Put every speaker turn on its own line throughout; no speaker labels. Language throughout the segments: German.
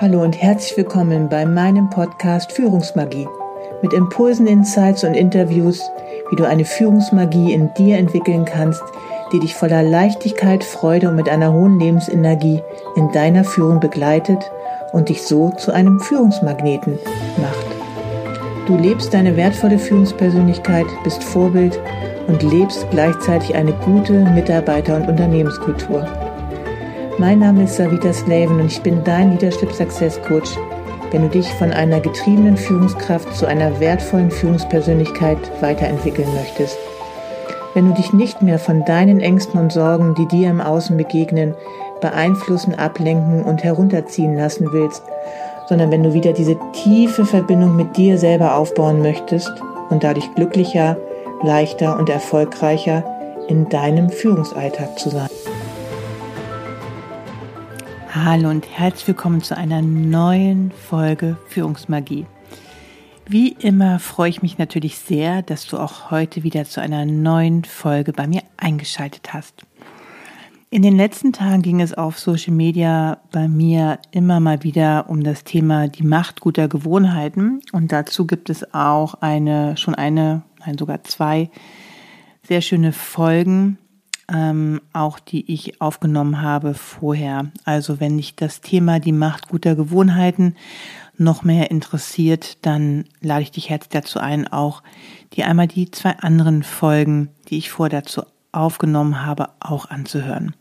Hallo und herzlich willkommen bei meinem Podcast Führungsmagie mit Impulsen, Insights und Interviews, wie du eine Führungsmagie in dir entwickeln kannst, die dich voller Leichtigkeit, Freude und mit einer hohen Lebensenergie in deiner Führung begleitet und dich so zu einem Führungsmagneten macht. Du lebst deine wertvolle Führungspersönlichkeit, bist Vorbild und lebst gleichzeitig eine gute Mitarbeiter- und Unternehmenskultur. Mein Name ist Savita Slaven und ich bin dein Leadership Success Coach, wenn du dich von einer getriebenen Führungskraft zu einer wertvollen Führungspersönlichkeit weiterentwickeln möchtest. Wenn du dich nicht mehr von deinen Ängsten und Sorgen, die dir im Außen begegnen, beeinflussen, ablenken und herunterziehen lassen willst, sondern wenn du wieder diese tiefe Verbindung mit dir selber aufbauen möchtest und dadurch glücklicher, leichter und erfolgreicher in deinem Führungsalltag zu sein.
Hallo und herzlich willkommen zu einer neuen Folge Führungsmagie. Wie immer freue ich mich natürlich sehr, dass du auch heute wieder zu einer neuen Folge bei mir eingeschaltet hast. In den letzten Tagen ging es auf Social Media bei mir immer mal wieder um das Thema die Macht guter Gewohnheiten und dazu gibt es auch eine, schon eine, nein sogar zwei sehr schöne Folgen, ähm, auch die ich aufgenommen habe vorher. Also wenn dich das Thema die Macht guter Gewohnheiten noch mehr interessiert, dann lade ich dich herzlich dazu ein, auch die einmal die zwei anderen Folgen, die ich vor dazu aufgenommen habe, auch anzuhören.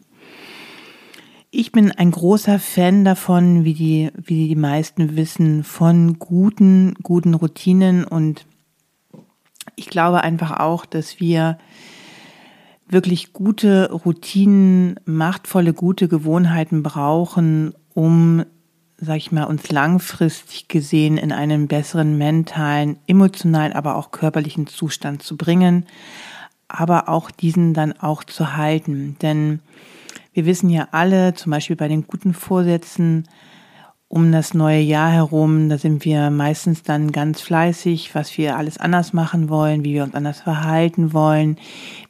Ich bin ein großer Fan davon, wie die, wie die meisten wissen, von guten, guten Routinen und ich glaube einfach auch, dass wir wirklich gute Routinen, machtvolle, gute Gewohnheiten brauchen, um, sag ich mal, uns langfristig gesehen in einen besseren mentalen, emotionalen, aber auch körperlichen Zustand zu bringen, aber auch diesen dann auch zu halten. Denn wir wissen ja alle, zum Beispiel bei den guten Vorsätzen, um das neue Jahr herum, da sind wir meistens dann ganz fleißig, was wir alles anders machen wollen, wie wir uns anders verhalten wollen,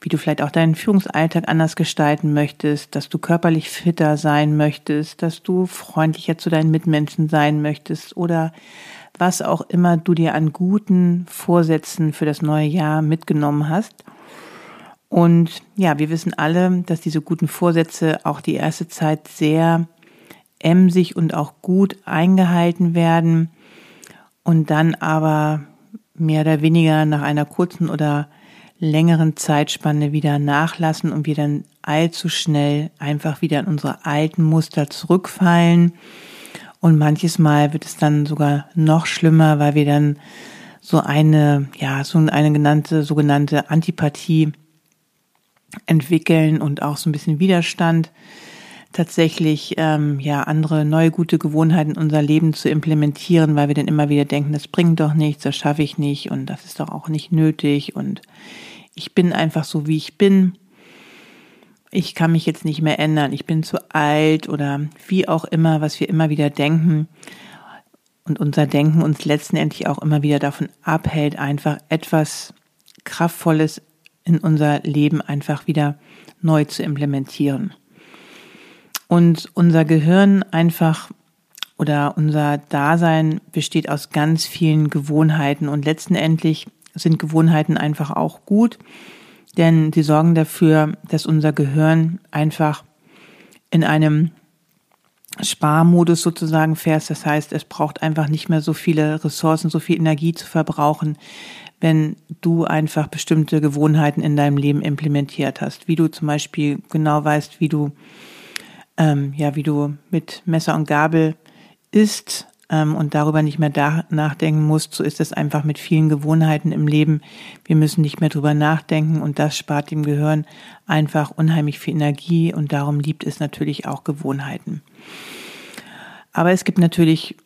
wie du vielleicht auch deinen Führungsalltag anders gestalten möchtest, dass du körperlich fitter sein möchtest, dass du freundlicher zu deinen Mitmenschen sein möchtest oder was auch immer du dir an guten Vorsätzen für das neue Jahr mitgenommen hast. Und ja, wir wissen alle, dass diese guten Vorsätze auch die erste Zeit sehr emsig und auch gut eingehalten werden und dann aber mehr oder weniger nach einer kurzen oder längeren Zeitspanne wieder nachlassen und wir dann allzu schnell einfach wieder in unsere alten Muster zurückfallen. Und manches Mal wird es dann sogar noch schlimmer, weil wir dann so eine, ja, so eine genannte, sogenannte Antipathie entwickeln und auch so ein bisschen Widerstand, tatsächlich ähm, ja andere neue gute Gewohnheiten in unser Leben zu implementieren, weil wir dann immer wieder denken, das bringt doch nichts, das schaffe ich nicht und das ist doch auch nicht nötig und ich bin einfach so, wie ich bin. Ich kann mich jetzt nicht mehr ändern, ich bin zu alt oder wie auch immer, was wir immer wieder denken und unser Denken uns letztendlich auch immer wieder davon abhält, einfach etwas Kraftvolles in unser Leben einfach wieder neu zu implementieren. Und unser Gehirn einfach oder unser Dasein besteht aus ganz vielen Gewohnheiten und letztendlich sind Gewohnheiten einfach auch gut, denn sie sorgen dafür, dass unser Gehirn einfach in einem Sparmodus sozusagen fährst. Das heißt, es braucht einfach nicht mehr so viele Ressourcen, so viel Energie zu verbrauchen, wenn du einfach bestimmte Gewohnheiten in deinem Leben implementiert hast. Wie du zum Beispiel genau weißt, wie du, ähm, ja, wie du mit Messer und Gabel isst ähm, und darüber nicht mehr da nachdenken musst. So ist es einfach mit vielen Gewohnheiten im Leben. Wir müssen nicht mehr drüber nachdenken und das spart dem Gehirn einfach unheimlich viel Energie und darum liebt es natürlich auch Gewohnheiten. Aber es gibt natürlich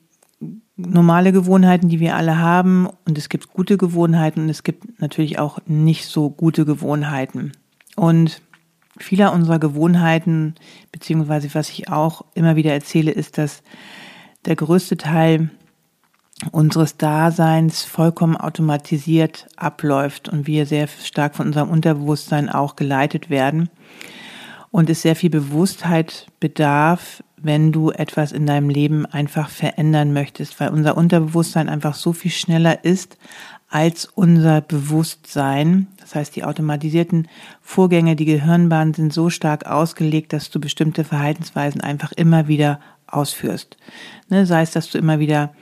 normale Gewohnheiten, die wir alle haben und es gibt gute Gewohnheiten und es gibt natürlich auch nicht so gute Gewohnheiten. Und viele unserer Gewohnheiten, beziehungsweise was ich auch immer wieder erzähle, ist, dass der größte Teil unseres Daseins vollkommen automatisiert abläuft und wir sehr stark von unserem Unterbewusstsein auch geleitet werden. Und es sehr viel Bewusstheit bedarf, wenn du etwas in deinem Leben einfach verändern möchtest, weil unser Unterbewusstsein einfach so viel schneller ist als unser Bewusstsein. Das heißt, die automatisierten Vorgänge, die Gehirnbahnen sind so stark ausgelegt, dass du bestimmte Verhaltensweisen einfach immer wieder ausführst. Ne, sei es, dass du immer wieder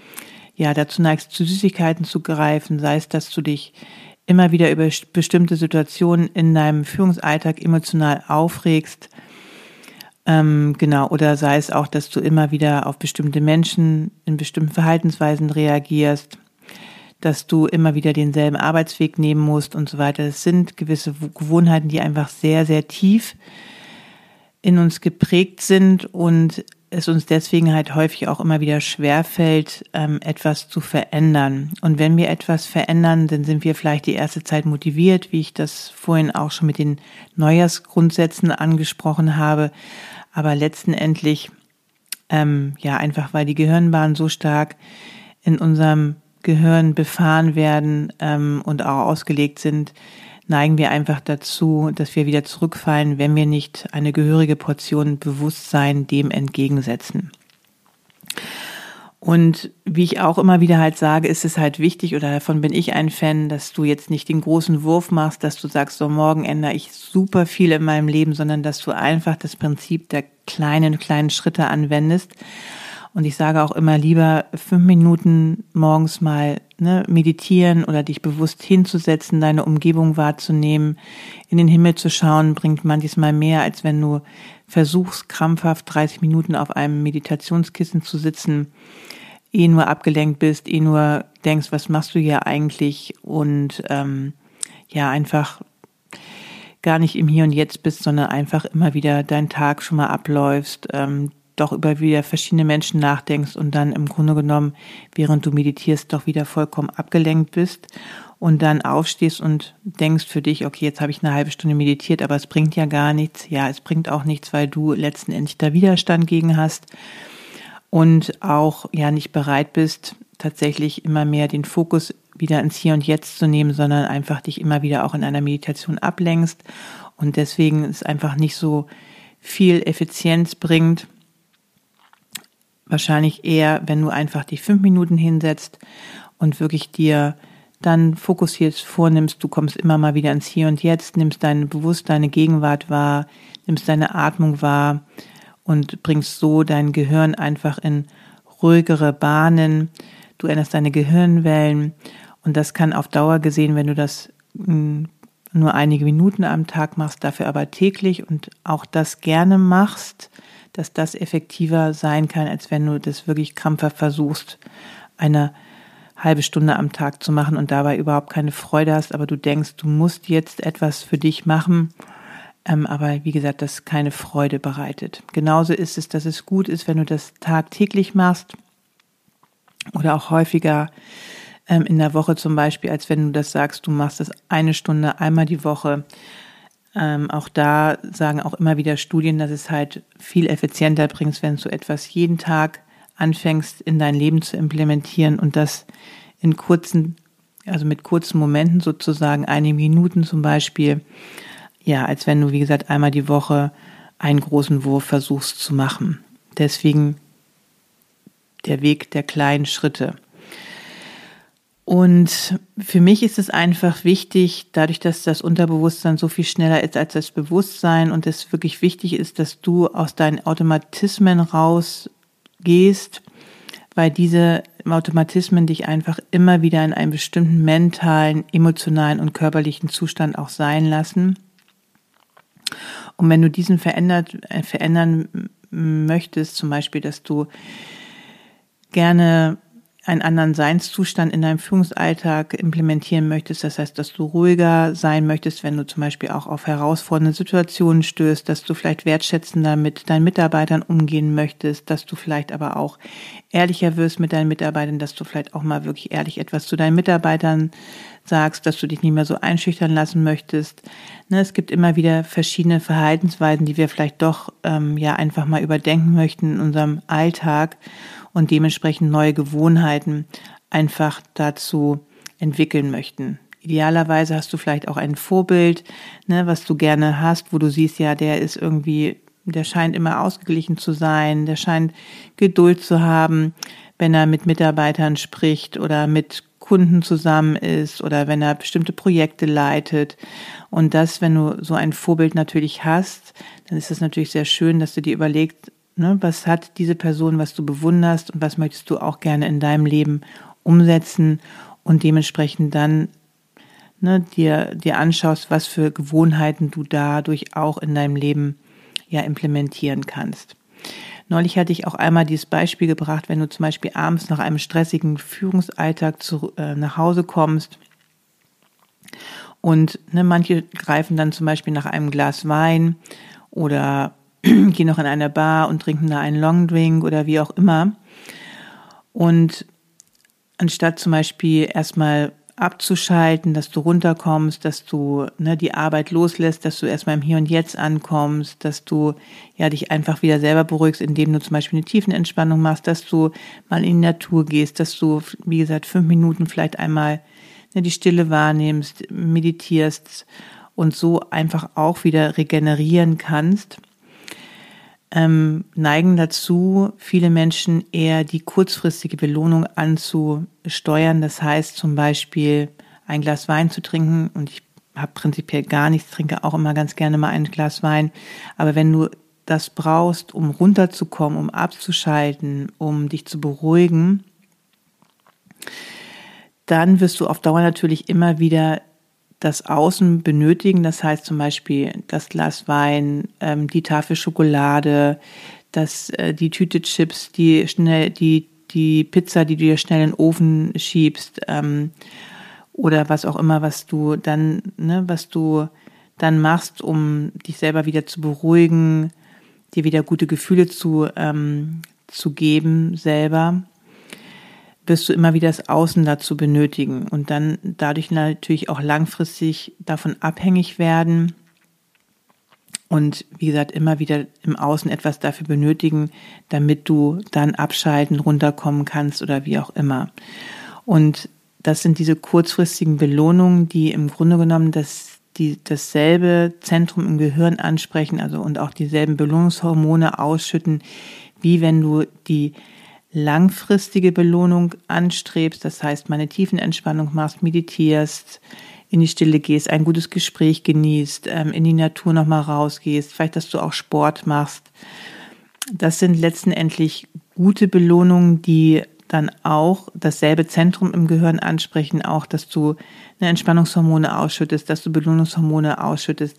ja dazu neigst, zu Süßigkeiten zu greifen, sei es, dass du dich immer wieder über bestimmte Situationen in deinem Führungsalltag emotional aufregst, ähm, genau, oder sei es auch, dass du immer wieder auf bestimmte Menschen in bestimmten Verhaltensweisen reagierst, dass du immer wieder denselben Arbeitsweg nehmen musst und so weiter. Das sind gewisse Gewohnheiten, die einfach sehr, sehr tief in uns geprägt sind und es uns deswegen halt häufig auch immer wieder schwerfällt, ähm, etwas zu verändern. Und wenn wir etwas verändern, dann sind wir vielleicht die erste Zeit motiviert, wie ich das vorhin auch schon mit den Neujahrsgrundsätzen angesprochen habe. Aber letztendlich, ähm, ja, einfach weil die Gehirnbahnen so stark in unserem Gehirn befahren werden ähm, und auch ausgelegt sind, neigen wir einfach dazu, dass wir wieder zurückfallen, wenn wir nicht eine gehörige Portion Bewusstsein dem entgegensetzen. Und wie ich auch immer wieder halt sage, ist es halt wichtig, oder davon bin ich ein Fan, dass du jetzt nicht den großen Wurf machst, dass du sagst, so morgen ändere ich super viel in meinem Leben, sondern dass du einfach das Prinzip der kleinen, kleinen Schritte anwendest und ich sage auch immer lieber fünf Minuten morgens mal ne, meditieren oder dich bewusst hinzusetzen, deine Umgebung wahrzunehmen, in den Himmel zu schauen, bringt manches Mal mehr, als wenn du versuchst, krampfhaft 30 Minuten auf einem Meditationskissen zu sitzen, eh nur abgelenkt bist, eh nur denkst, was machst du hier eigentlich? Und ähm, ja, einfach gar nicht im Hier und Jetzt bist, sondern einfach immer wieder deinen Tag schon mal abläufst, ähm, doch über wieder verschiedene Menschen nachdenkst und dann im Grunde genommen, während du meditierst, doch wieder vollkommen abgelenkt bist und dann aufstehst und denkst für dich, okay, jetzt habe ich eine halbe Stunde meditiert, aber es bringt ja gar nichts. Ja, es bringt auch nichts, weil du letzten Endes da Widerstand gegen hast und auch ja nicht bereit bist, tatsächlich immer mehr den Fokus wieder ins Hier und Jetzt zu nehmen, sondern einfach dich immer wieder auch in einer Meditation ablenkst und deswegen es einfach nicht so viel Effizienz bringt, wahrscheinlich eher, wenn du einfach dich fünf Minuten hinsetzt und wirklich dir dann fokussiert vornimmst, du kommst immer mal wieder ins Hier und Jetzt, nimmst deine bewusst deine Gegenwart wahr, nimmst deine Atmung wahr und bringst so dein Gehirn einfach in ruhigere Bahnen. Du änderst deine Gehirnwellen und das kann auf Dauer gesehen, wenn du das hm, nur einige Minuten am Tag machst, dafür aber täglich und auch das gerne machst, dass das effektiver sein kann, als wenn du das wirklich krampfhaft versuchst, eine halbe Stunde am Tag zu machen und dabei überhaupt keine Freude hast, aber du denkst, du musst jetzt etwas für dich machen, ähm, aber wie gesagt, das keine Freude bereitet. Genauso ist es, dass es gut ist, wenn du das tagtäglich machst oder auch häufiger ähm, in der Woche zum Beispiel, als wenn du das sagst, du machst das eine Stunde einmal die Woche ähm, auch da sagen auch immer wieder Studien, dass es halt viel effizienter bringt, wenn du etwas jeden Tag anfängst in dein Leben zu implementieren und das in kurzen, also mit kurzen Momenten sozusagen, einige Minuten zum Beispiel, ja, als wenn du, wie gesagt, einmal die Woche einen großen Wurf versuchst zu machen. Deswegen der Weg der kleinen Schritte. Und für mich ist es einfach wichtig, dadurch, dass das Unterbewusstsein so viel schneller ist als das Bewusstsein und es wirklich wichtig ist, dass du aus deinen Automatismen rausgehst, weil diese Automatismen dich einfach immer wieder in einem bestimmten mentalen, emotionalen und körperlichen Zustand auch sein lassen. Und wenn du diesen verändert, äh, verändern möchtest, zum Beispiel, dass du gerne einen anderen Seinszustand in deinem Führungsalltag implementieren möchtest. Das heißt, dass du ruhiger sein möchtest, wenn du zum Beispiel auch auf herausfordernde Situationen stößt, dass du vielleicht wertschätzender mit deinen Mitarbeitern umgehen möchtest, dass du vielleicht aber auch ehrlicher wirst mit deinen Mitarbeitern, dass du vielleicht auch mal wirklich ehrlich etwas zu deinen Mitarbeitern sagst, dass du dich nicht mehr so einschüchtern lassen möchtest. Ne, es gibt immer wieder verschiedene Verhaltensweisen, die wir vielleicht doch ähm, ja einfach mal überdenken möchten in unserem Alltag und dementsprechend neue Gewohnheiten einfach dazu entwickeln möchten. Idealerweise hast du vielleicht auch ein Vorbild, ne, was du gerne hast, wo du siehst, ja, der ist irgendwie der scheint immer ausgeglichen zu sein, der scheint Geduld zu haben, wenn er mit Mitarbeitern spricht oder mit Kunden zusammen ist oder wenn er bestimmte Projekte leitet. Und das, wenn du so ein Vorbild natürlich hast, dann ist es natürlich sehr schön, dass du dir überlegst, ne, was hat diese Person, was du bewunderst und was möchtest du auch gerne in deinem Leben umsetzen und dementsprechend dann ne, dir, dir anschaust, was für Gewohnheiten du dadurch auch in deinem Leben ja implementieren kannst. Neulich hatte ich auch einmal dieses Beispiel gebracht, wenn du zum Beispiel abends nach einem stressigen Führungsalltag zu, äh, nach Hause kommst und ne, manche greifen dann zum Beispiel nach einem Glas Wein oder gehen noch in eine Bar und trinken da einen Longdrink oder wie auch immer. Und anstatt zum Beispiel erstmal abzuschalten, dass du runterkommst, dass du ne, die Arbeit loslässt, dass du erstmal im Hier und Jetzt ankommst, dass du ja dich einfach wieder selber beruhigst, indem du zum Beispiel eine Tiefenentspannung machst, dass du mal in die Natur gehst, dass du, wie gesagt, fünf Minuten vielleicht einmal ne, die Stille wahrnimmst, meditierst und so einfach auch wieder regenerieren kannst ähm, neigen dazu, viele Menschen eher die kurzfristige Belohnung anzusteuern. Das heißt zum Beispiel ein Glas Wein zu trinken und ich habe prinzipiell gar nichts, trinke auch immer ganz gerne mal ein Glas Wein. Aber wenn du das brauchst, um runterzukommen, um abzuschalten, um dich zu beruhigen, dann wirst du auf Dauer natürlich immer wieder das Außen benötigen. Das heißt zum Beispiel das Glas Wein, ähm, die Tafel Schokolade, das, äh, die Tüte Chips, die schnell, die, die Pizza, die du dir schnell in den Ofen schiebst, ähm, oder was auch immer, was du dann, ne, was du dann machst, um dich selber wieder zu beruhigen, dir wieder gute Gefühle zu, ähm, zu geben selber wirst du immer wieder das Außen dazu benötigen und dann dadurch natürlich auch langfristig davon abhängig werden und wie gesagt immer wieder im Außen etwas dafür benötigen, damit du dann abschalten, runterkommen kannst oder wie auch immer. Und das sind diese kurzfristigen Belohnungen, die im Grunde genommen das, die, dasselbe Zentrum im Gehirn ansprechen, also und auch dieselben Belohnungshormone ausschütten, wie wenn du die langfristige Belohnung anstrebst, das heißt, meine Tiefenentspannung machst, meditierst, in die Stille gehst, ein gutes Gespräch genießt, ähm, in die Natur nochmal rausgehst, vielleicht, dass du auch Sport machst. Das sind letztendlich gute Belohnungen, die dann auch dasselbe Zentrum im Gehirn ansprechen, auch, dass du eine Entspannungshormone ausschüttest, dass du Belohnungshormone ausschüttest.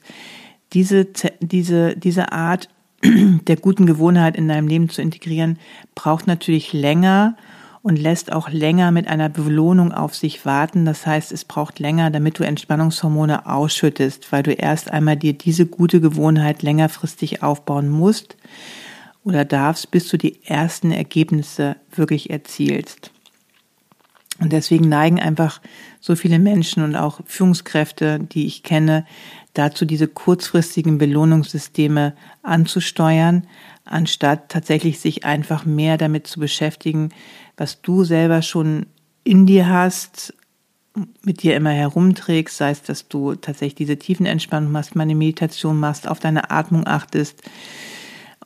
Diese, diese, diese Art der guten Gewohnheit in deinem Leben zu integrieren, braucht natürlich länger und lässt auch länger mit einer Belohnung auf sich warten. Das heißt, es braucht länger, damit du Entspannungshormone ausschüttest, weil du erst einmal dir diese gute Gewohnheit längerfristig aufbauen musst oder darfst, bis du die ersten Ergebnisse wirklich erzielst. Und deswegen neigen einfach so viele Menschen und auch Führungskräfte, die ich kenne, dazu, diese kurzfristigen Belohnungssysteme anzusteuern, anstatt tatsächlich sich einfach mehr damit zu beschäftigen, was du selber schon in dir hast, mit dir immer herumträgst, sei es, dass du tatsächlich diese tiefen Entspannung machst, meine Meditation machst, auf deine Atmung achtest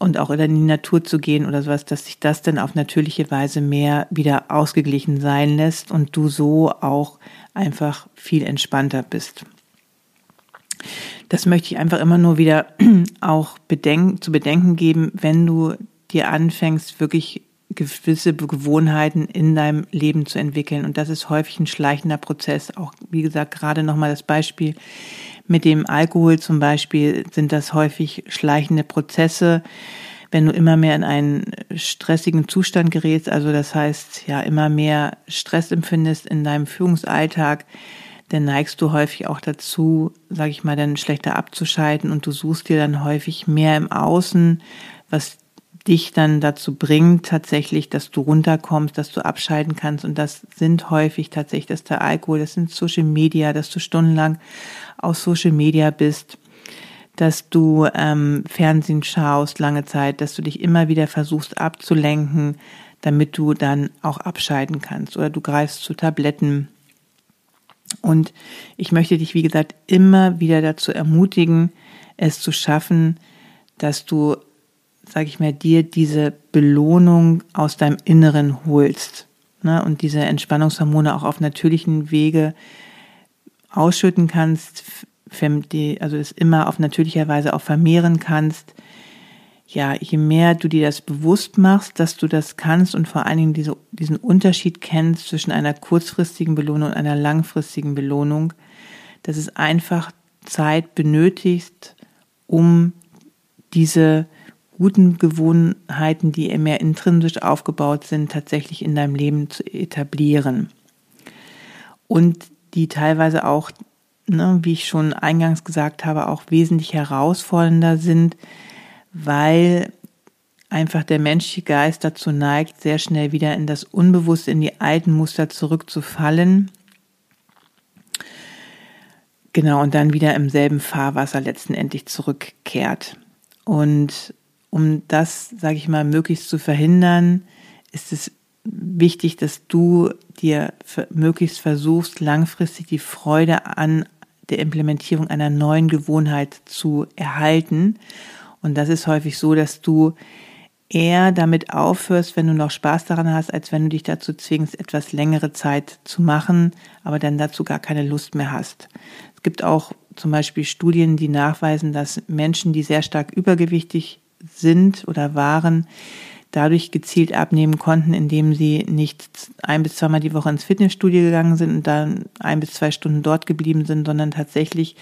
und auch in die Natur zu gehen oder sowas, dass sich das dann auf natürliche Weise mehr wieder ausgeglichen sein lässt und du so auch einfach viel entspannter bist. Das möchte ich einfach immer nur wieder auch bedenken, zu bedenken geben, wenn du dir anfängst, wirklich gewisse Gewohnheiten in deinem Leben zu entwickeln. Und das ist häufig ein schleichender Prozess. Auch, wie gesagt, gerade nochmal das Beispiel mit dem Alkohol zum Beispiel sind das häufig schleichende Prozesse. Wenn du immer mehr in einen stressigen Zustand gerätst, also das heißt, ja, immer mehr Stress empfindest in deinem Führungsalltag, dann neigst du häufig auch dazu, sage ich mal, dann schlechter abzuschalten und du suchst dir dann häufig mehr im Außen, was dich dann dazu bringt, tatsächlich, dass du runterkommst, dass du abschalten kannst. Und das sind häufig tatsächlich, dass der Alkohol, das sind Social Media, dass du stundenlang auf Social Media bist, dass du ähm, Fernsehen schaust lange Zeit, dass du dich immer wieder versuchst abzulenken, damit du dann auch abschalten kannst. Oder du greifst zu Tabletten und ich möchte dich, wie gesagt, immer wieder dazu ermutigen, es zu schaffen, dass du sage ich mal, dir diese Belohnung aus deinem Inneren holst ne, und diese Entspannungshormone auch auf natürlichen Wege ausschütten kannst, also es immer auf natürlicher Weise auch vermehren kannst, ja, je mehr du dir das bewusst machst, dass du das kannst und vor allen Dingen diese, diesen Unterschied kennst zwischen einer kurzfristigen Belohnung und einer langfristigen Belohnung, dass es einfach Zeit benötigt, um diese guten Gewohnheiten, die mehr intrinsisch aufgebaut sind, tatsächlich in deinem Leben zu etablieren. Und die teilweise auch, ne, wie ich schon eingangs gesagt habe, auch wesentlich herausfordernder sind, weil einfach der menschliche Geist dazu neigt, sehr schnell wieder in das Unbewusste, in die alten Muster zurückzufallen. Genau, und dann wieder im selben Fahrwasser letztendlich zurückkehrt. Und um das, sage ich mal, möglichst zu verhindern, ist es wichtig, dass du dir möglichst versuchst, langfristig die Freude an der Implementierung einer neuen Gewohnheit zu erhalten und das ist häufig so, dass du eher damit aufhörst, wenn du noch Spaß daran hast, als wenn du dich dazu zwingst, etwas längere Zeit zu machen, aber dann dazu gar keine Lust mehr hast. Es gibt auch zum Beispiel Studien, die nachweisen, dass Menschen, die sehr stark übergewichtig sind oder waren, dadurch gezielt abnehmen konnten, indem sie nicht ein bis zweimal die Woche ins Fitnessstudio gegangen sind und dann ein bis zwei Stunden dort geblieben sind, sondern tatsächlich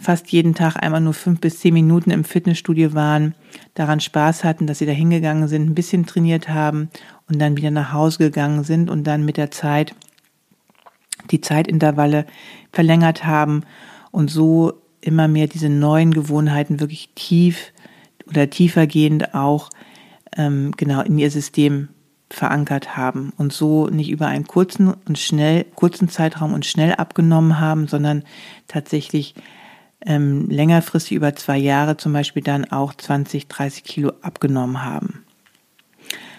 fast jeden Tag einmal nur fünf bis zehn Minuten im Fitnessstudio waren, daran Spaß hatten, dass sie da hingegangen sind, ein bisschen trainiert haben und dann wieder nach Hause gegangen sind und dann mit der Zeit die Zeitintervalle verlängert haben und so immer mehr diese neuen Gewohnheiten wirklich tief oder tiefergehend auch ähm, genau in ihr System verankert haben und so nicht über einen kurzen und schnell kurzen Zeitraum und schnell abgenommen haben, sondern tatsächlich ähm, längerfristig über zwei Jahre zum Beispiel dann auch 20, 30 Kilo abgenommen haben.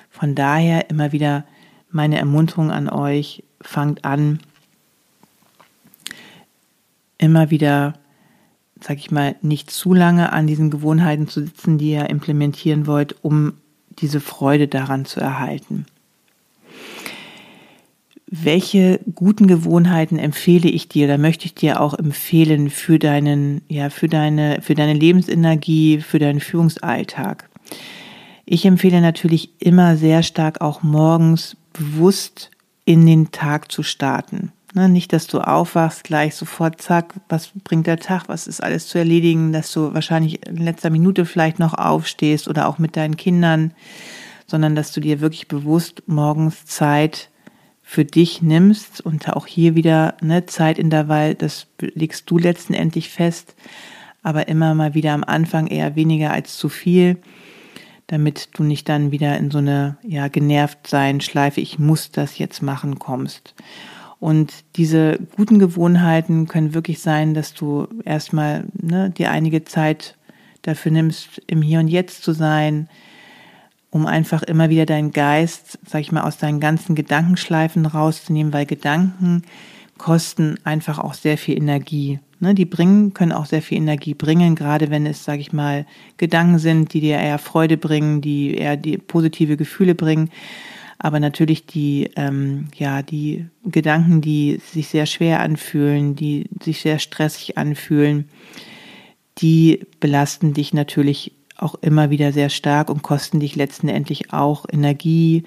Von daher immer wieder meine Ermunterung an euch, fangt an, immer wieder, sag ich mal, nicht zu lange an diesen Gewohnheiten zu sitzen, die ihr implementieren wollt, um diese Freude daran zu erhalten welche guten Gewohnheiten empfehle ich dir oder möchte ich dir auch empfehlen für deinen, ja, für deine, für deine Lebensenergie, für deinen Führungsalltag? Ich empfehle natürlich immer sehr stark auch morgens bewusst in den Tag zu starten. Ne, nicht, dass du aufwachst, gleich sofort, zack, was bringt der Tag, was ist alles zu erledigen, dass du wahrscheinlich in letzter Minute vielleicht noch aufstehst oder auch mit deinen Kindern, sondern dass du dir wirklich bewusst morgens Zeit für dich nimmst und auch hier wieder ne, Zeitintervall, das legst du letztendlich fest, aber immer mal wieder am Anfang eher weniger als zu viel, damit du nicht dann wieder in so eine ja genervt sein Schleife, ich muss das jetzt machen kommst. Und diese guten Gewohnheiten können wirklich sein, dass du erstmal ne, dir einige Zeit dafür nimmst, im Hier und Jetzt zu sein, um einfach immer wieder deinen Geist, sag ich mal, aus deinen ganzen Gedankenschleifen rauszunehmen, weil Gedanken kosten einfach auch sehr viel Energie. Ne, die bringen, können auch sehr viel Energie bringen, gerade wenn es, sag ich mal, Gedanken sind, die dir eher Freude bringen, die eher die positive Gefühle bringen. Aber natürlich die, ähm, ja, die Gedanken, die sich sehr schwer anfühlen, die sich sehr stressig anfühlen, die belasten dich natürlich auch immer wieder sehr stark und kosten dich letztendlich auch Energie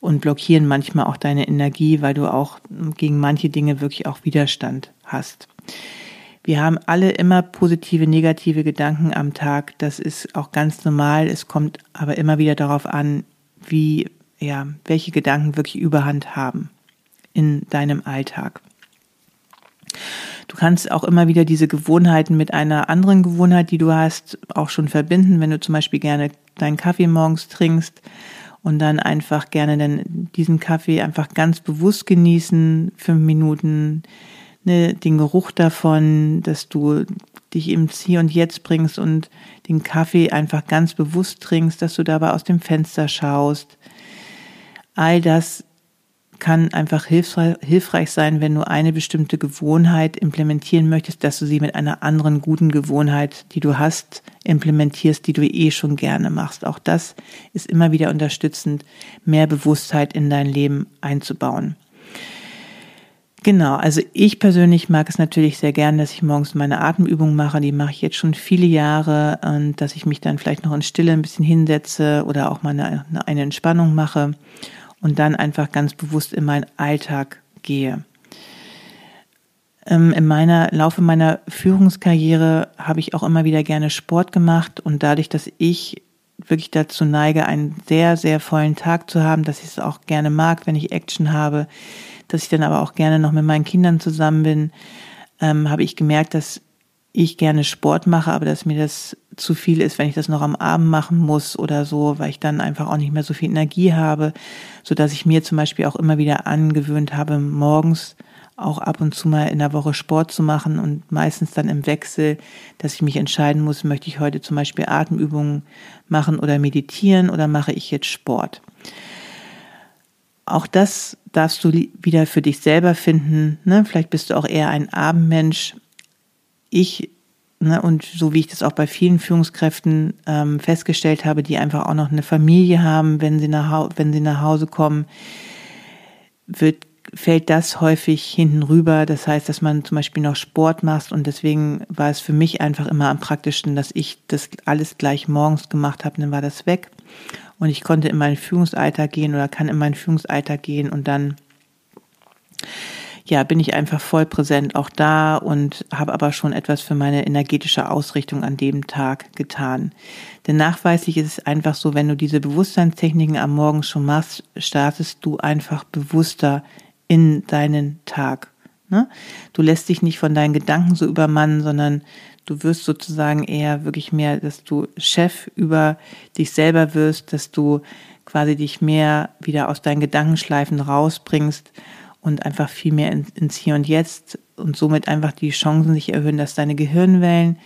und blockieren manchmal auch deine Energie, weil du auch gegen manche Dinge wirklich auch Widerstand hast. Wir haben alle immer positive, negative Gedanken am Tag. Das ist auch ganz normal. Es kommt aber immer wieder darauf an, wie, ja, welche Gedanken wirklich Überhand haben in deinem Alltag. Du kannst auch immer wieder diese Gewohnheiten mit einer anderen Gewohnheit, die du hast, auch schon verbinden, wenn du zum Beispiel gerne deinen Kaffee morgens trinkst und dann einfach gerne dann diesen Kaffee einfach ganz bewusst genießen, fünf Minuten, ne, den Geruch davon, dass du dich im Hier und Jetzt bringst und den Kaffee einfach ganz bewusst trinkst, dass du dabei aus dem Fenster schaust. All das kann einfach hilfreich sein, wenn du eine bestimmte Gewohnheit implementieren möchtest, dass du sie mit einer anderen guten Gewohnheit, die du hast, implementierst, die du eh schon gerne machst. Auch das ist immer wieder unterstützend, mehr Bewusstheit in dein Leben einzubauen. Genau, also ich persönlich mag es natürlich sehr gern, dass ich morgens meine Atemübung mache. Die mache ich jetzt schon viele Jahre und dass ich mich dann vielleicht noch in Stille ein bisschen hinsetze oder auch mal eine, eine Entspannung mache und dann einfach ganz bewusst in meinen Alltag gehe. Ähm, in meiner Laufe meiner Führungskarriere habe ich auch immer wieder gerne Sport gemacht und dadurch, dass ich wirklich dazu neige, einen sehr, sehr vollen Tag zu haben, dass ich es auch gerne mag, wenn ich Action habe, dass ich dann aber auch gerne noch mit meinen Kindern zusammen bin, ähm, habe ich gemerkt, dass ich gerne Sport mache, aber dass mir das zu viel ist, wenn ich das noch am Abend machen muss oder so, weil ich dann einfach auch nicht mehr so viel Energie habe, so dass ich mir zum Beispiel auch immer wieder angewöhnt habe, morgens auch ab und zu mal in der Woche Sport zu machen und meistens dann im Wechsel, dass ich mich entscheiden muss, möchte ich heute zum Beispiel Atemübungen machen oder meditieren oder mache ich jetzt Sport. Auch das darfst du wieder für dich selber finden. Ne? Vielleicht bist du auch eher ein Abendmensch. Ich, ne, und so wie ich das auch bei vielen Führungskräften ähm, festgestellt habe, die einfach auch noch eine Familie haben, wenn sie nach, wenn sie nach Hause kommen, wird fällt das häufig hinten rüber. Das heißt, dass man zum Beispiel noch Sport macht und deswegen war es für mich einfach immer am praktischsten, dass ich das alles gleich morgens gemacht habe, dann war das weg und ich konnte in meinen Führungsalter gehen oder kann in meinen Führungsalter gehen und dann ja, bin ich einfach voll präsent auch da und habe aber schon etwas für meine energetische Ausrichtung an dem Tag getan. Denn nachweislich ist es einfach so, wenn du diese Bewusstseinstechniken am Morgen schon machst, startest du einfach bewusster in deinen Tag. Ne? Du lässt dich nicht von deinen Gedanken so übermannen, sondern du wirst sozusagen eher wirklich mehr, dass du Chef über dich selber wirst, dass du quasi dich mehr wieder aus deinen Gedankenschleifen rausbringst und einfach viel mehr ins Hier und Jetzt und somit einfach die Chancen sich erhöhen, dass deine Gehirnwellen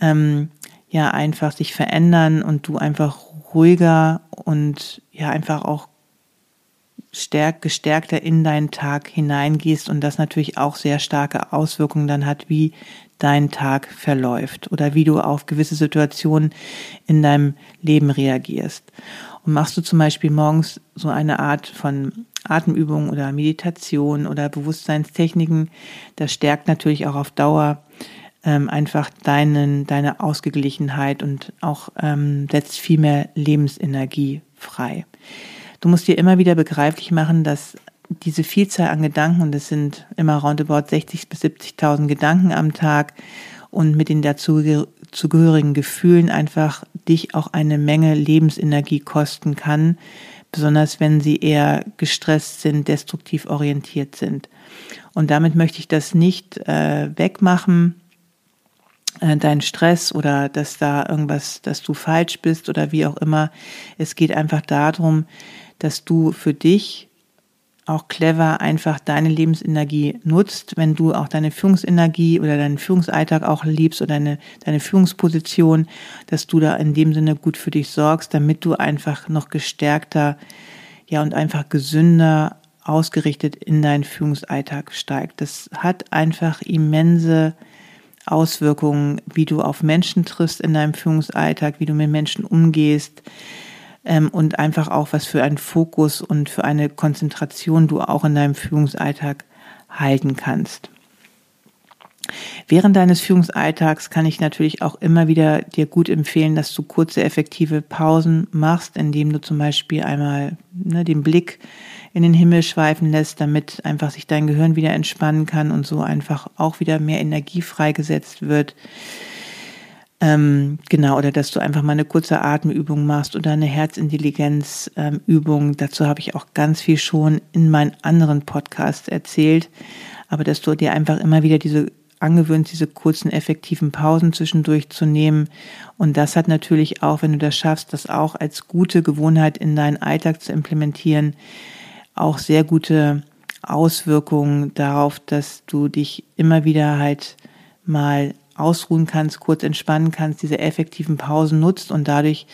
ähm, ja einfach sich verändern und du einfach ruhiger und ja einfach auch stärk, gestärkter in deinen Tag hineingehst und das natürlich auch sehr starke Auswirkungen dann hat, wie dein Tag verläuft oder wie du auf gewisse Situationen in deinem Leben reagierst. Und machst du zum Beispiel morgens so eine Art von Atemübung oder Meditation oder Bewusstseinstechniken, das stärkt natürlich auch auf Dauer ähm, einfach deinen, deine Ausgeglichenheit und auch ähm, setzt viel mehr Lebensenergie frei. Du musst dir immer wieder begreiflich machen, dass diese Vielzahl an Gedanken, und es sind immer roundabout 60 bis 70.000 Gedanken am Tag und mit den dazugehörigen Gefühlen einfach dich auch eine Menge Lebensenergie kosten kann, besonders wenn sie eher gestresst sind, destruktiv orientiert sind. Und damit möchte ich das nicht äh, wegmachen, äh, dein Stress oder dass da irgendwas, dass du falsch bist oder wie auch immer. Es geht einfach darum, dass du für dich auch clever einfach deine Lebensenergie nutzt, wenn du auch deine Führungsenergie oder deinen Führungsalltag auch liebst oder deine, deine Führungsposition, dass du da in dem Sinne gut für dich sorgst, damit du einfach noch gestärkter, ja, und einfach gesünder ausgerichtet in deinen Führungsalltag steigst. Das hat einfach immense Auswirkungen, wie du auf Menschen triffst in deinem Führungsalltag, wie du mit Menschen umgehst, ähm, und einfach auch, was für einen Fokus und für eine Konzentration du auch in deinem Führungsalltag halten kannst. Während deines Führungsalltags kann ich natürlich auch immer wieder dir gut empfehlen, dass du kurze, effektive Pausen machst, indem du zum Beispiel einmal ne, den Blick in den Himmel schweifen lässt, damit einfach sich dein Gehirn wieder entspannen kann und so einfach auch wieder mehr Energie freigesetzt wird. Ähm, genau, oder dass du einfach mal eine kurze Atemübung machst oder eine Herzintelligenzübung. Ähm, Dazu habe ich auch ganz viel schon in meinen anderen Podcasts erzählt. Aber dass du dir einfach immer wieder diese angewöhnt, diese kurzen, effektiven Pausen zwischendurch zu nehmen. Und das hat natürlich auch, wenn du das schaffst, das auch als gute Gewohnheit in deinen Alltag zu implementieren, auch sehr gute Auswirkungen darauf, dass du dich immer wieder halt mal ausruhen kannst, kurz entspannen kannst, diese effektiven Pausen nutzt und dadurch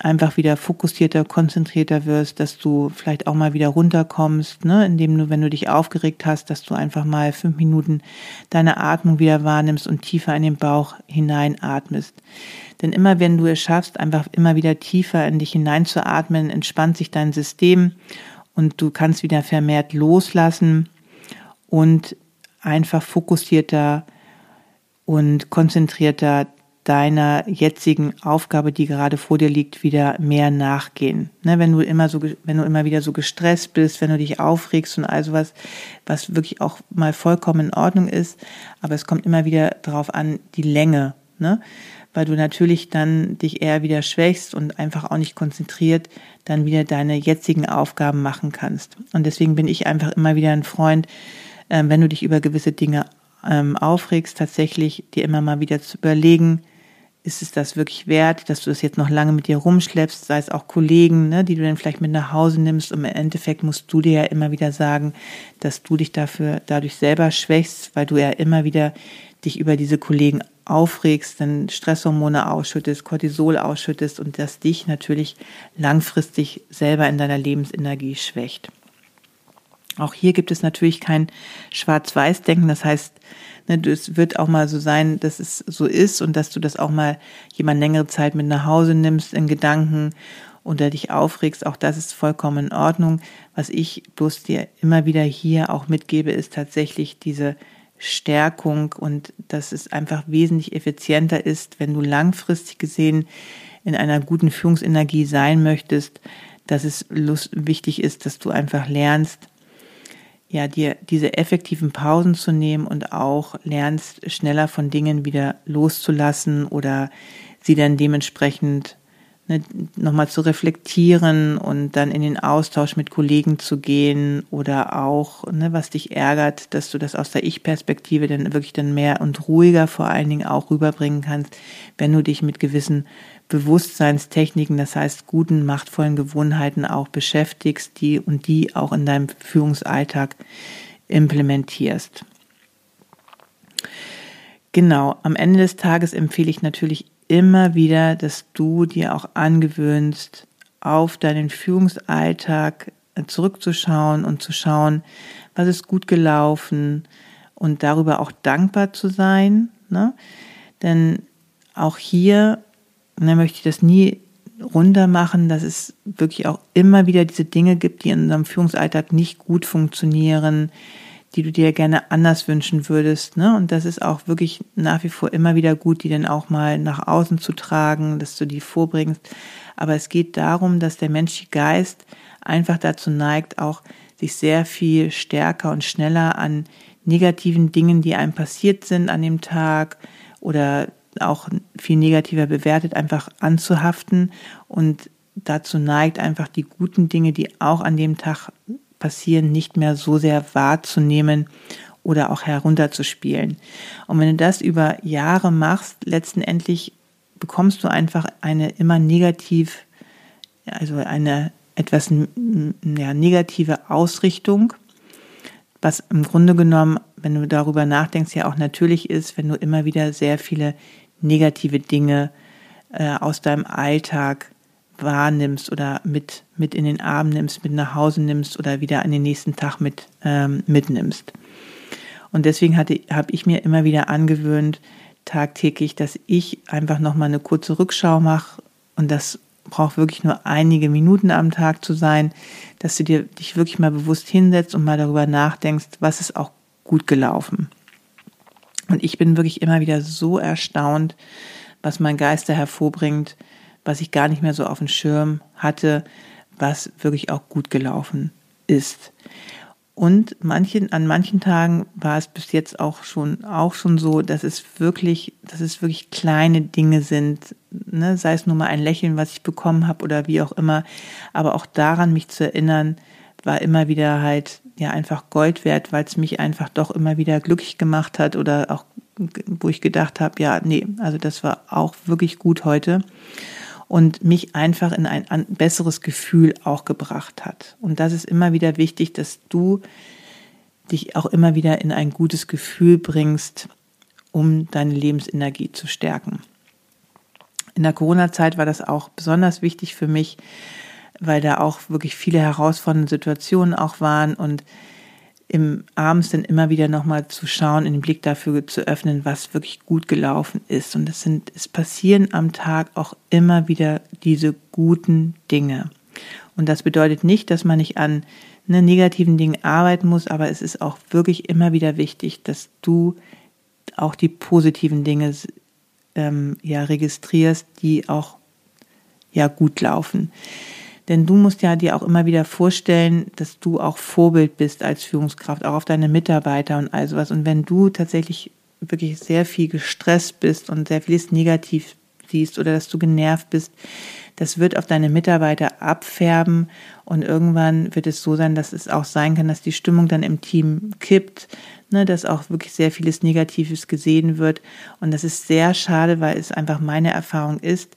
einfach wieder fokussierter, konzentrierter wirst, dass du vielleicht auch mal wieder runterkommst, ne, indem du, wenn du dich aufgeregt hast, dass du einfach mal fünf Minuten deine Atmung wieder wahrnimmst und tiefer in den Bauch hineinatmest. Denn immer wenn du es schaffst, einfach immer wieder tiefer in dich hineinzuatmen, entspannt sich dein System und du kannst wieder vermehrt loslassen und einfach fokussierter und konzentrierter deiner jetzigen Aufgabe, die gerade vor dir liegt, wieder mehr nachgehen. Ne, wenn du immer so, wenn du immer wieder so gestresst bist, wenn du dich aufregst und all sowas, was wirklich auch mal vollkommen in Ordnung ist, aber es kommt immer wieder darauf an, die Länge, ne? Weil du natürlich dann dich eher wieder schwächst und einfach auch nicht konzentriert dann wieder deine jetzigen Aufgaben machen kannst. Und deswegen bin ich einfach immer wieder ein Freund, äh, wenn du dich über gewisse Dinge ähm, aufregst, tatsächlich dir immer mal wieder zu überlegen, ist es das wirklich wert, dass du das jetzt noch lange mit dir rumschleppst, sei es auch Kollegen, ne, die du dann vielleicht mit nach Hause nimmst und im Endeffekt musst du dir ja immer wieder sagen, dass du dich dafür dadurch selber schwächst, weil du ja immer wieder dich über diese Kollegen aufregst, dann Stresshormone ausschüttest, Cortisol ausschüttest und das dich natürlich langfristig selber in deiner Lebensenergie schwächt. Auch hier gibt es natürlich kein Schwarz-Weiß-Denken, das heißt, Ne, es wird auch mal so sein, dass es so ist und dass du das auch mal jemand längere Zeit mit nach Hause nimmst in Gedanken oder dich aufregst. Auch das ist vollkommen in Ordnung. Was ich bloß dir immer wieder hier auch mitgebe, ist tatsächlich diese Stärkung und dass es einfach wesentlich effizienter ist, wenn du langfristig gesehen in einer guten Führungsenergie sein möchtest, dass es wichtig ist, dass du einfach lernst, ja, dir diese effektiven Pausen zu nehmen und auch lernst, schneller von Dingen wieder loszulassen oder sie dann dementsprechend ne, nochmal zu reflektieren und dann in den Austausch mit Kollegen zu gehen oder auch, ne, was dich ärgert, dass du das aus der Ich-Perspektive dann wirklich dann mehr und ruhiger vor allen Dingen auch rüberbringen kannst, wenn du dich mit gewissen Bewusstseinstechniken, das heißt guten, machtvollen Gewohnheiten auch beschäftigst, die und die auch in deinem Führungsalltag implementierst. Genau, am Ende des Tages empfehle ich natürlich immer wieder, dass du dir auch angewöhnst, auf deinen Führungsalltag zurückzuschauen und zu schauen, was ist gut gelaufen und darüber auch dankbar zu sein. Ne? Denn auch hier und dann möchte ich das nie runter machen, dass es wirklich auch immer wieder diese Dinge gibt, die in unserem Führungsalltag nicht gut funktionieren, die du dir gerne anders wünschen würdest. Ne? Und das ist auch wirklich nach wie vor immer wieder gut, die dann auch mal nach außen zu tragen, dass du die vorbringst. Aber es geht darum, dass der menschliche Geist einfach dazu neigt, auch sich sehr viel stärker und schneller an negativen Dingen, die einem passiert sind an dem Tag oder auch viel negativer bewertet, einfach anzuhaften und dazu neigt, einfach die guten Dinge, die auch an dem Tag passieren, nicht mehr so sehr wahrzunehmen oder auch herunterzuspielen. Und wenn du das über Jahre machst, letztendlich bekommst du einfach eine immer negativ, also eine etwas ja, negative Ausrichtung, was im Grunde genommen, wenn du darüber nachdenkst, ja auch natürlich ist, wenn du immer wieder sehr viele negative Dinge äh, aus deinem Alltag wahrnimmst oder mit, mit in den Arm nimmst, mit nach Hause nimmst oder wieder an den nächsten Tag mit ähm, mitnimmst. Und deswegen habe ich mir immer wieder angewöhnt, tagtäglich, dass ich einfach nochmal eine kurze Rückschau mache und das braucht wirklich nur einige Minuten am Tag zu sein, dass du dir dich wirklich mal bewusst hinsetzt und mal darüber nachdenkst, was ist auch gut gelaufen. Und ich bin wirklich immer wieder so erstaunt, was mein Geist da hervorbringt, was ich gar nicht mehr so auf dem Schirm hatte, was wirklich auch gut gelaufen ist. Und manchen, an manchen Tagen war es bis jetzt auch schon, auch schon so, dass es wirklich, dass es wirklich kleine Dinge sind, ne? sei es nur mal ein Lächeln, was ich bekommen habe oder wie auch immer. Aber auch daran mich zu erinnern, war immer wieder halt ja einfach Gold wert, weil es mich einfach doch immer wieder glücklich gemacht hat oder auch wo ich gedacht habe, ja, nee, also das war auch wirklich gut heute und mich einfach in ein besseres Gefühl auch gebracht hat. Und das ist immer wieder wichtig, dass du dich auch immer wieder in ein gutes Gefühl bringst, um deine Lebensenergie zu stärken. In der Corona-Zeit war das auch besonders wichtig für mich, weil da auch wirklich viele herausfordernde Situationen auch waren und im abends dann immer wieder nochmal zu schauen, den Blick dafür zu öffnen, was wirklich gut gelaufen ist. Und es sind, es passieren am Tag auch immer wieder diese guten Dinge. Und das bedeutet nicht, dass man nicht an ne, negativen Dingen arbeiten muss, aber es ist auch wirklich immer wieder wichtig, dass du auch die positiven Dinge ähm, ja registrierst, die auch ja gut laufen. Denn du musst ja dir auch immer wieder vorstellen, dass du auch Vorbild bist als Führungskraft, auch auf deine Mitarbeiter und all sowas. Und wenn du tatsächlich wirklich sehr viel gestresst bist und sehr vieles negativ siehst oder dass du genervt bist, das wird auf deine Mitarbeiter abfärben und irgendwann wird es so sein, dass es auch sein kann, dass die Stimmung dann im Team kippt, ne, dass auch wirklich sehr vieles Negatives gesehen wird. Und das ist sehr schade, weil es einfach meine Erfahrung ist,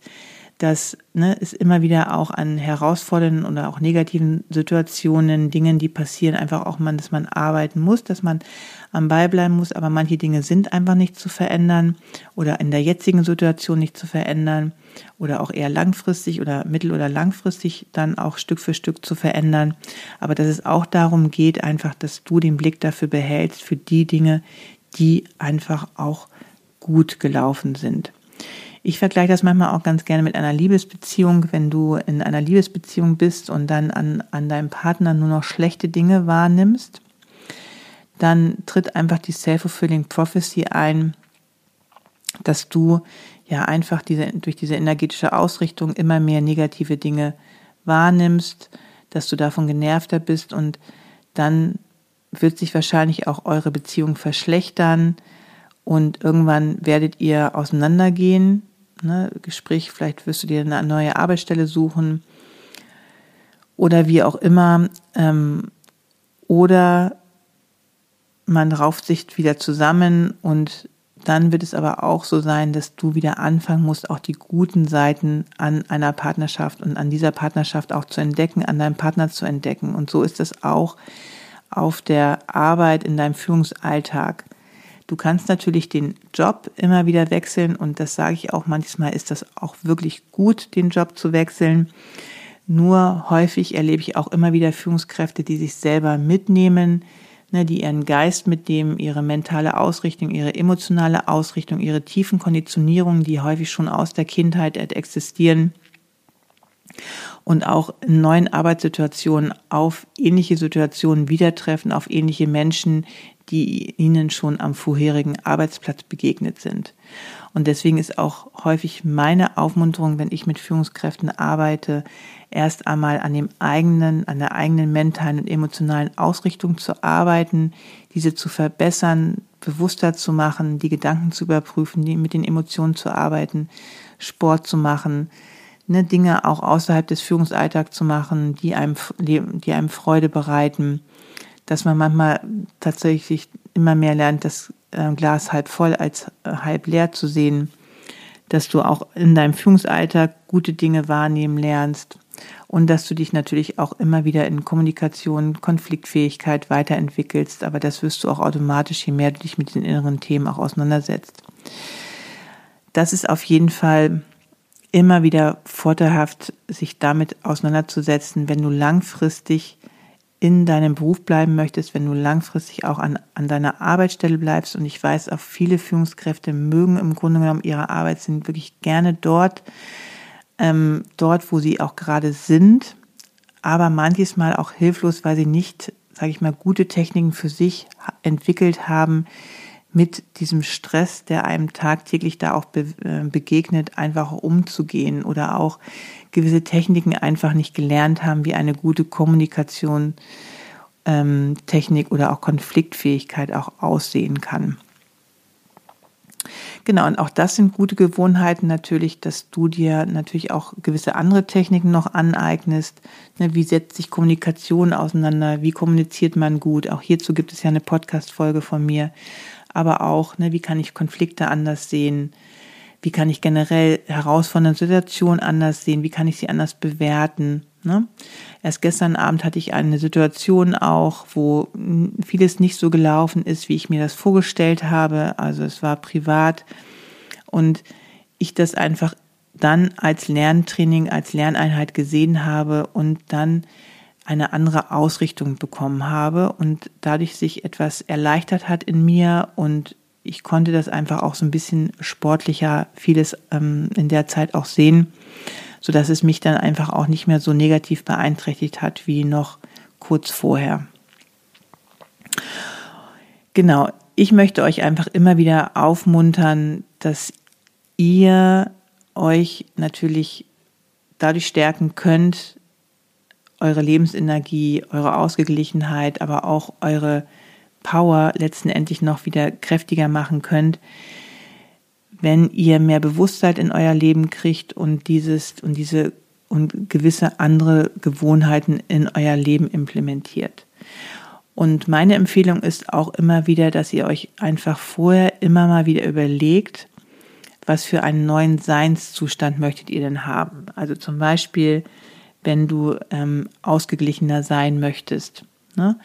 dass ne, es immer wieder auch an herausfordernden oder auch negativen Situationen, Dingen, die passieren, einfach auch man, dass man arbeiten muss, dass man am Ball bleiben muss, aber manche Dinge sind einfach nicht zu verändern oder in der jetzigen Situation nicht zu verändern oder auch eher langfristig oder mittel- oder langfristig dann auch Stück für Stück zu verändern. Aber dass es auch darum geht, einfach, dass du den Blick dafür behältst, für die Dinge, die einfach auch gut gelaufen sind. Ich vergleiche das manchmal auch ganz gerne mit einer Liebesbeziehung. Wenn du in einer Liebesbeziehung bist und dann an, an deinem Partner nur noch schlechte Dinge wahrnimmst, dann tritt einfach die Self-Fulfilling Prophecy ein, dass du ja einfach diese, durch diese energetische Ausrichtung immer mehr negative Dinge wahrnimmst, dass du davon genervter bist und dann wird sich wahrscheinlich auch eure Beziehung verschlechtern und irgendwann werdet ihr auseinandergehen ne, Gespräch, vielleicht wirst du dir eine neue Arbeitsstelle suchen oder wie auch immer. Ähm, oder man rauft sich wieder zusammen und dann wird es aber auch so sein, dass du wieder anfangen musst, auch die guten Seiten an einer Partnerschaft und an dieser Partnerschaft auch zu entdecken, an deinem Partner zu entdecken. Und so ist es auch auf der Arbeit in deinem Führungsalltag. Du kannst natürlich den Job immer wieder wechseln und das sage ich auch manchmal, ist das auch wirklich gut, den Job zu wechseln. Nur häufig erlebe ich auch immer wieder Führungskräfte, die sich selber mitnehmen, ne, die ihren Geist mitnehmen, ihre mentale Ausrichtung, ihre emotionale Ausrichtung, ihre tiefen Konditionierungen, die häufig schon aus der Kindheit existieren und auch in neuen Arbeitssituationen auf ähnliche Situationen wieder treffen, auf ähnliche Menschen, die ihnen schon am vorherigen Arbeitsplatz begegnet sind. Und deswegen ist auch häufig meine Aufmunterung, wenn ich mit Führungskräften arbeite, erst einmal an dem eigenen, an der eigenen mentalen und emotionalen Ausrichtung zu arbeiten, diese zu verbessern, bewusster zu machen, die Gedanken zu überprüfen, die mit den Emotionen zu arbeiten, Sport zu machen, ne, Dinge auch außerhalb des Führungsalltags zu machen, die einem, die einem Freude bereiten dass man manchmal tatsächlich immer mehr lernt, das äh, Glas halb voll als äh, halb leer zu sehen, dass du auch in deinem Führungsalltag gute Dinge wahrnehmen lernst und dass du dich natürlich auch immer wieder in Kommunikation, Konfliktfähigkeit weiterentwickelst, aber das wirst du auch automatisch, je mehr du dich mit den inneren Themen auch auseinandersetzt. Das ist auf jeden Fall immer wieder vorteilhaft, sich damit auseinanderzusetzen, wenn du langfristig in deinem Beruf bleiben möchtest, wenn du langfristig auch an, an deiner Arbeitsstelle bleibst. Und ich weiß, auch viele Führungskräfte mögen im Grunde genommen ihre Arbeit, sind wirklich gerne dort, ähm, dort, wo sie auch gerade sind, aber manches Mal auch hilflos, weil sie nicht, sage ich mal, gute Techniken für sich entwickelt haben, mit diesem Stress, der einem tagtäglich da auch be äh, begegnet, einfach umzugehen oder auch gewisse Techniken einfach nicht gelernt haben, wie eine gute Kommunikation, ähm, Technik oder auch Konfliktfähigkeit auch aussehen kann. Genau, und auch das sind gute Gewohnheiten natürlich, dass du dir natürlich auch gewisse andere Techniken noch aneignest. Ne, wie setzt sich Kommunikation auseinander? Wie kommuniziert man gut? Auch hierzu gibt es ja eine Podcast-Folge von mir. Aber auch, ne, wie kann ich Konflikte anders sehen? Wie kann ich generell herausfordernde Situationen anders sehen? Wie kann ich sie anders bewerten? Ne? Erst gestern Abend hatte ich eine Situation auch, wo vieles nicht so gelaufen ist, wie ich mir das vorgestellt habe. Also es war privat und ich das einfach dann als Lerntraining, als Lerneinheit gesehen habe und dann eine andere Ausrichtung bekommen habe und dadurch sich etwas erleichtert hat in mir und ich konnte das einfach auch so ein bisschen sportlicher vieles ähm, in der Zeit auch sehen, so dass es mich dann einfach auch nicht mehr so negativ beeinträchtigt hat wie noch kurz vorher. Genau, ich möchte euch einfach immer wieder aufmuntern, dass ihr euch natürlich dadurch stärken könnt, eure Lebensenergie, eure Ausgeglichenheit, aber auch eure Power letztendlich noch wieder kräftiger machen könnt, wenn ihr mehr Bewusstheit in euer Leben kriegt und dieses und diese und gewisse andere Gewohnheiten in euer Leben implementiert. Und meine Empfehlung ist auch immer wieder, dass ihr euch einfach vorher immer mal wieder überlegt, was für einen neuen Seinszustand möchtet ihr denn haben. Also zum Beispiel, wenn du ähm, ausgeglichener sein möchtest, ne,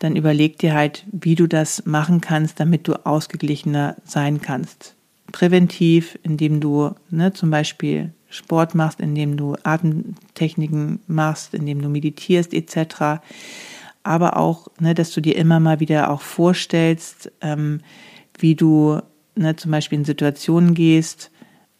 dann überleg dir halt, wie du das machen kannst, damit du ausgeglichener sein kannst. Präventiv, indem du ne, zum Beispiel Sport machst, indem du Atemtechniken machst, indem du meditierst etc. Aber auch, ne, dass du dir immer mal wieder auch vorstellst, ähm, wie du ne, zum Beispiel in Situationen gehst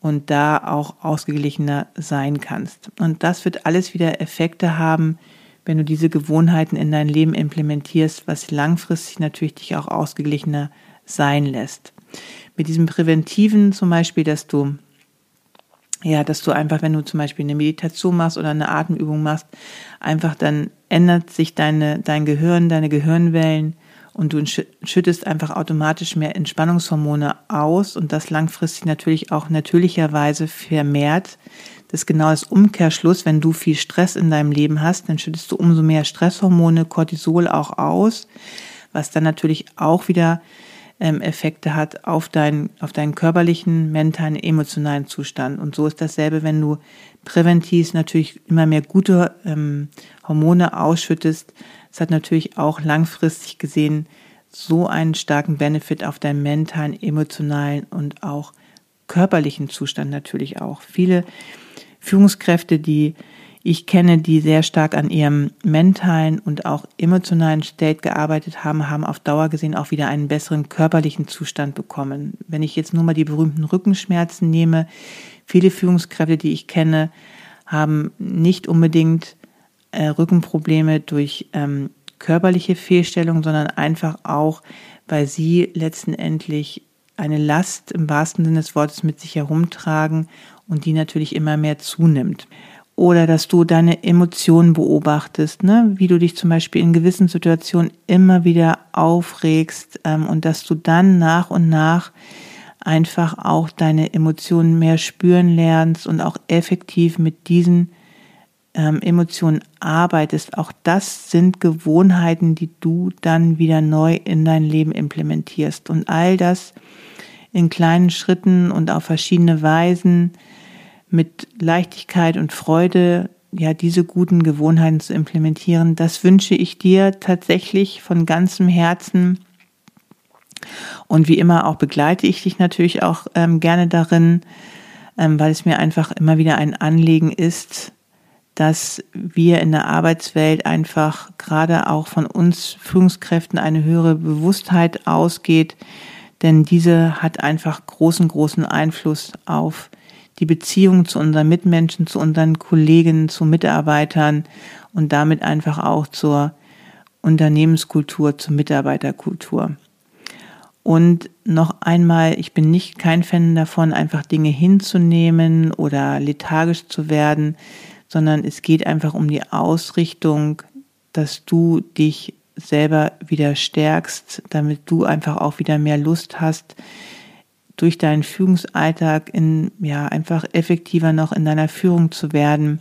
und da auch ausgeglichener sein kannst. Und das wird alles wieder Effekte haben, wenn du diese Gewohnheiten in dein Leben implementierst, was langfristig natürlich dich auch ausgeglichener sein lässt. Mit diesem Präventiven zum Beispiel, dass du ja, dass du einfach, wenn du zum Beispiel eine Meditation machst oder eine Atemübung machst, einfach dann ändert sich deine, dein Gehirn, deine Gehirnwellen und du schüttest einfach automatisch mehr Entspannungshormone aus und das langfristig natürlich auch natürlicherweise vermehrt. Das ist genau das Umkehrschluss. Wenn du viel Stress in deinem Leben hast, dann schüttest du umso mehr Stresshormone, Cortisol auch aus, was dann natürlich auch wieder ähm, Effekte hat auf deinen, auf deinen körperlichen, mentalen, emotionalen Zustand. Und so ist dasselbe, wenn du präventiv natürlich immer mehr gute ähm, Hormone ausschüttest, es hat natürlich auch langfristig gesehen so einen starken Benefit auf deinen mentalen, emotionalen und auch körperlichen Zustand natürlich auch. Viele Führungskräfte, die ich kenne, die sehr stark an ihrem mentalen und auch emotionalen State gearbeitet haben, haben auf Dauer gesehen auch wieder einen besseren körperlichen Zustand bekommen. Wenn ich jetzt nur mal die berühmten Rückenschmerzen nehme, viele Führungskräfte, die ich kenne, haben nicht unbedingt äh, Rückenprobleme durch ähm, körperliche Fehlstellungen, sondern einfach auch, weil sie letztendlich eine Last im wahrsten Sinne des Wortes mit sich herumtragen und die natürlich immer mehr zunimmt. Oder dass du deine Emotionen beobachtest, ne? wie du dich zum Beispiel in gewissen Situationen immer wieder aufregst ähm, und dass du dann nach und nach einfach auch deine Emotionen mehr spüren lernst und auch effektiv mit diesen ähm, Emotionen arbeitest, auch das sind Gewohnheiten, die du dann wieder neu in dein Leben implementierst. Und all das in kleinen Schritten und auf verschiedene Weisen mit Leichtigkeit und Freude, ja, diese guten Gewohnheiten zu implementieren, das wünsche ich dir tatsächlich von ganzem Herzen. Und wie immer auch begleite ich dich natürlich auch ähm, gerne darin, ähm, weil es mir einfach immer wieder ein Anliegen ist, dass wir in der Arbeitswelt einfach gerade auch von uns Führungskräften eine höhere Bewusstheit ausgeht, denn diese hat einfach großen, großen Einfluss auf die Beziehung zu unseren Mitmenschen, zu unseren Kollegen, zu Mitarbeitern und damit einfach auch zur Unternehmenskultur, zur Mitarbeiterkultur. Und noch einmal, ich bin nicht kein Fan davon, einfach Dinge hinzunehmen oder lethargisch zu werden sondern es geht einfach um die Ausrichtung, dass du dich selber wieder stärkst, damit du einfach auch wieder mehr Lust hast, durch deinen Führungsalltag in, ja, einfach effektiver noch in deiner Führung zu werden.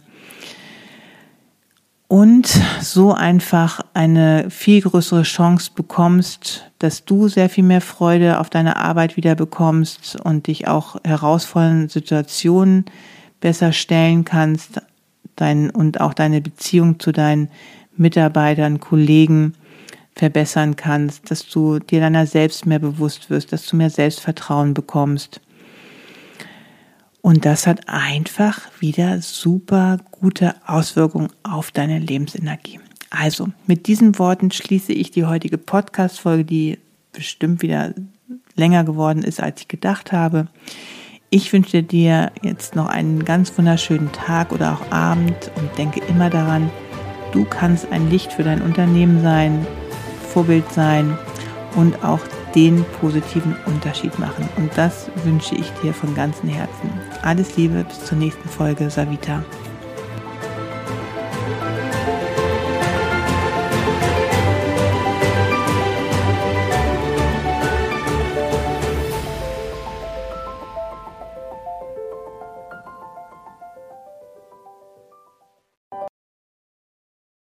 Und so einfach eine viel größere Chance bekommst, dass du sehr viel mehr Freude auf deine Arbeit wieder bekommst und dich auch herausfordernden Situationen besser stellen kannst, dein, und auch deine Beziehung zu deinen Mitarbeitern, Kollegen verbessern kannst, dass du dir deiner selbst mehr bewusst wirst, dass du mehr Selbstvertrauen bekommst. Und das hat einfach wieder super gute Auswirkungen auf deine Lebensenergie. Also, mit diesen Worten schließe ich die heutige Podcast-Folge, die bestimmt wieder länger geworden ist, als ich gedacht habe. Ich wünsche dir jetzt noch einen ganz wunderschönen Tag oder auch Abend und denke immer daran, du kannst ein Licht für dein Unternehmen sein, Vorbild sein und auch den positiven Unterschied machen. Und das wünsche ich dir von ganzem Herzen. Alles Liebe, bis zur nächsten Folge, Savita.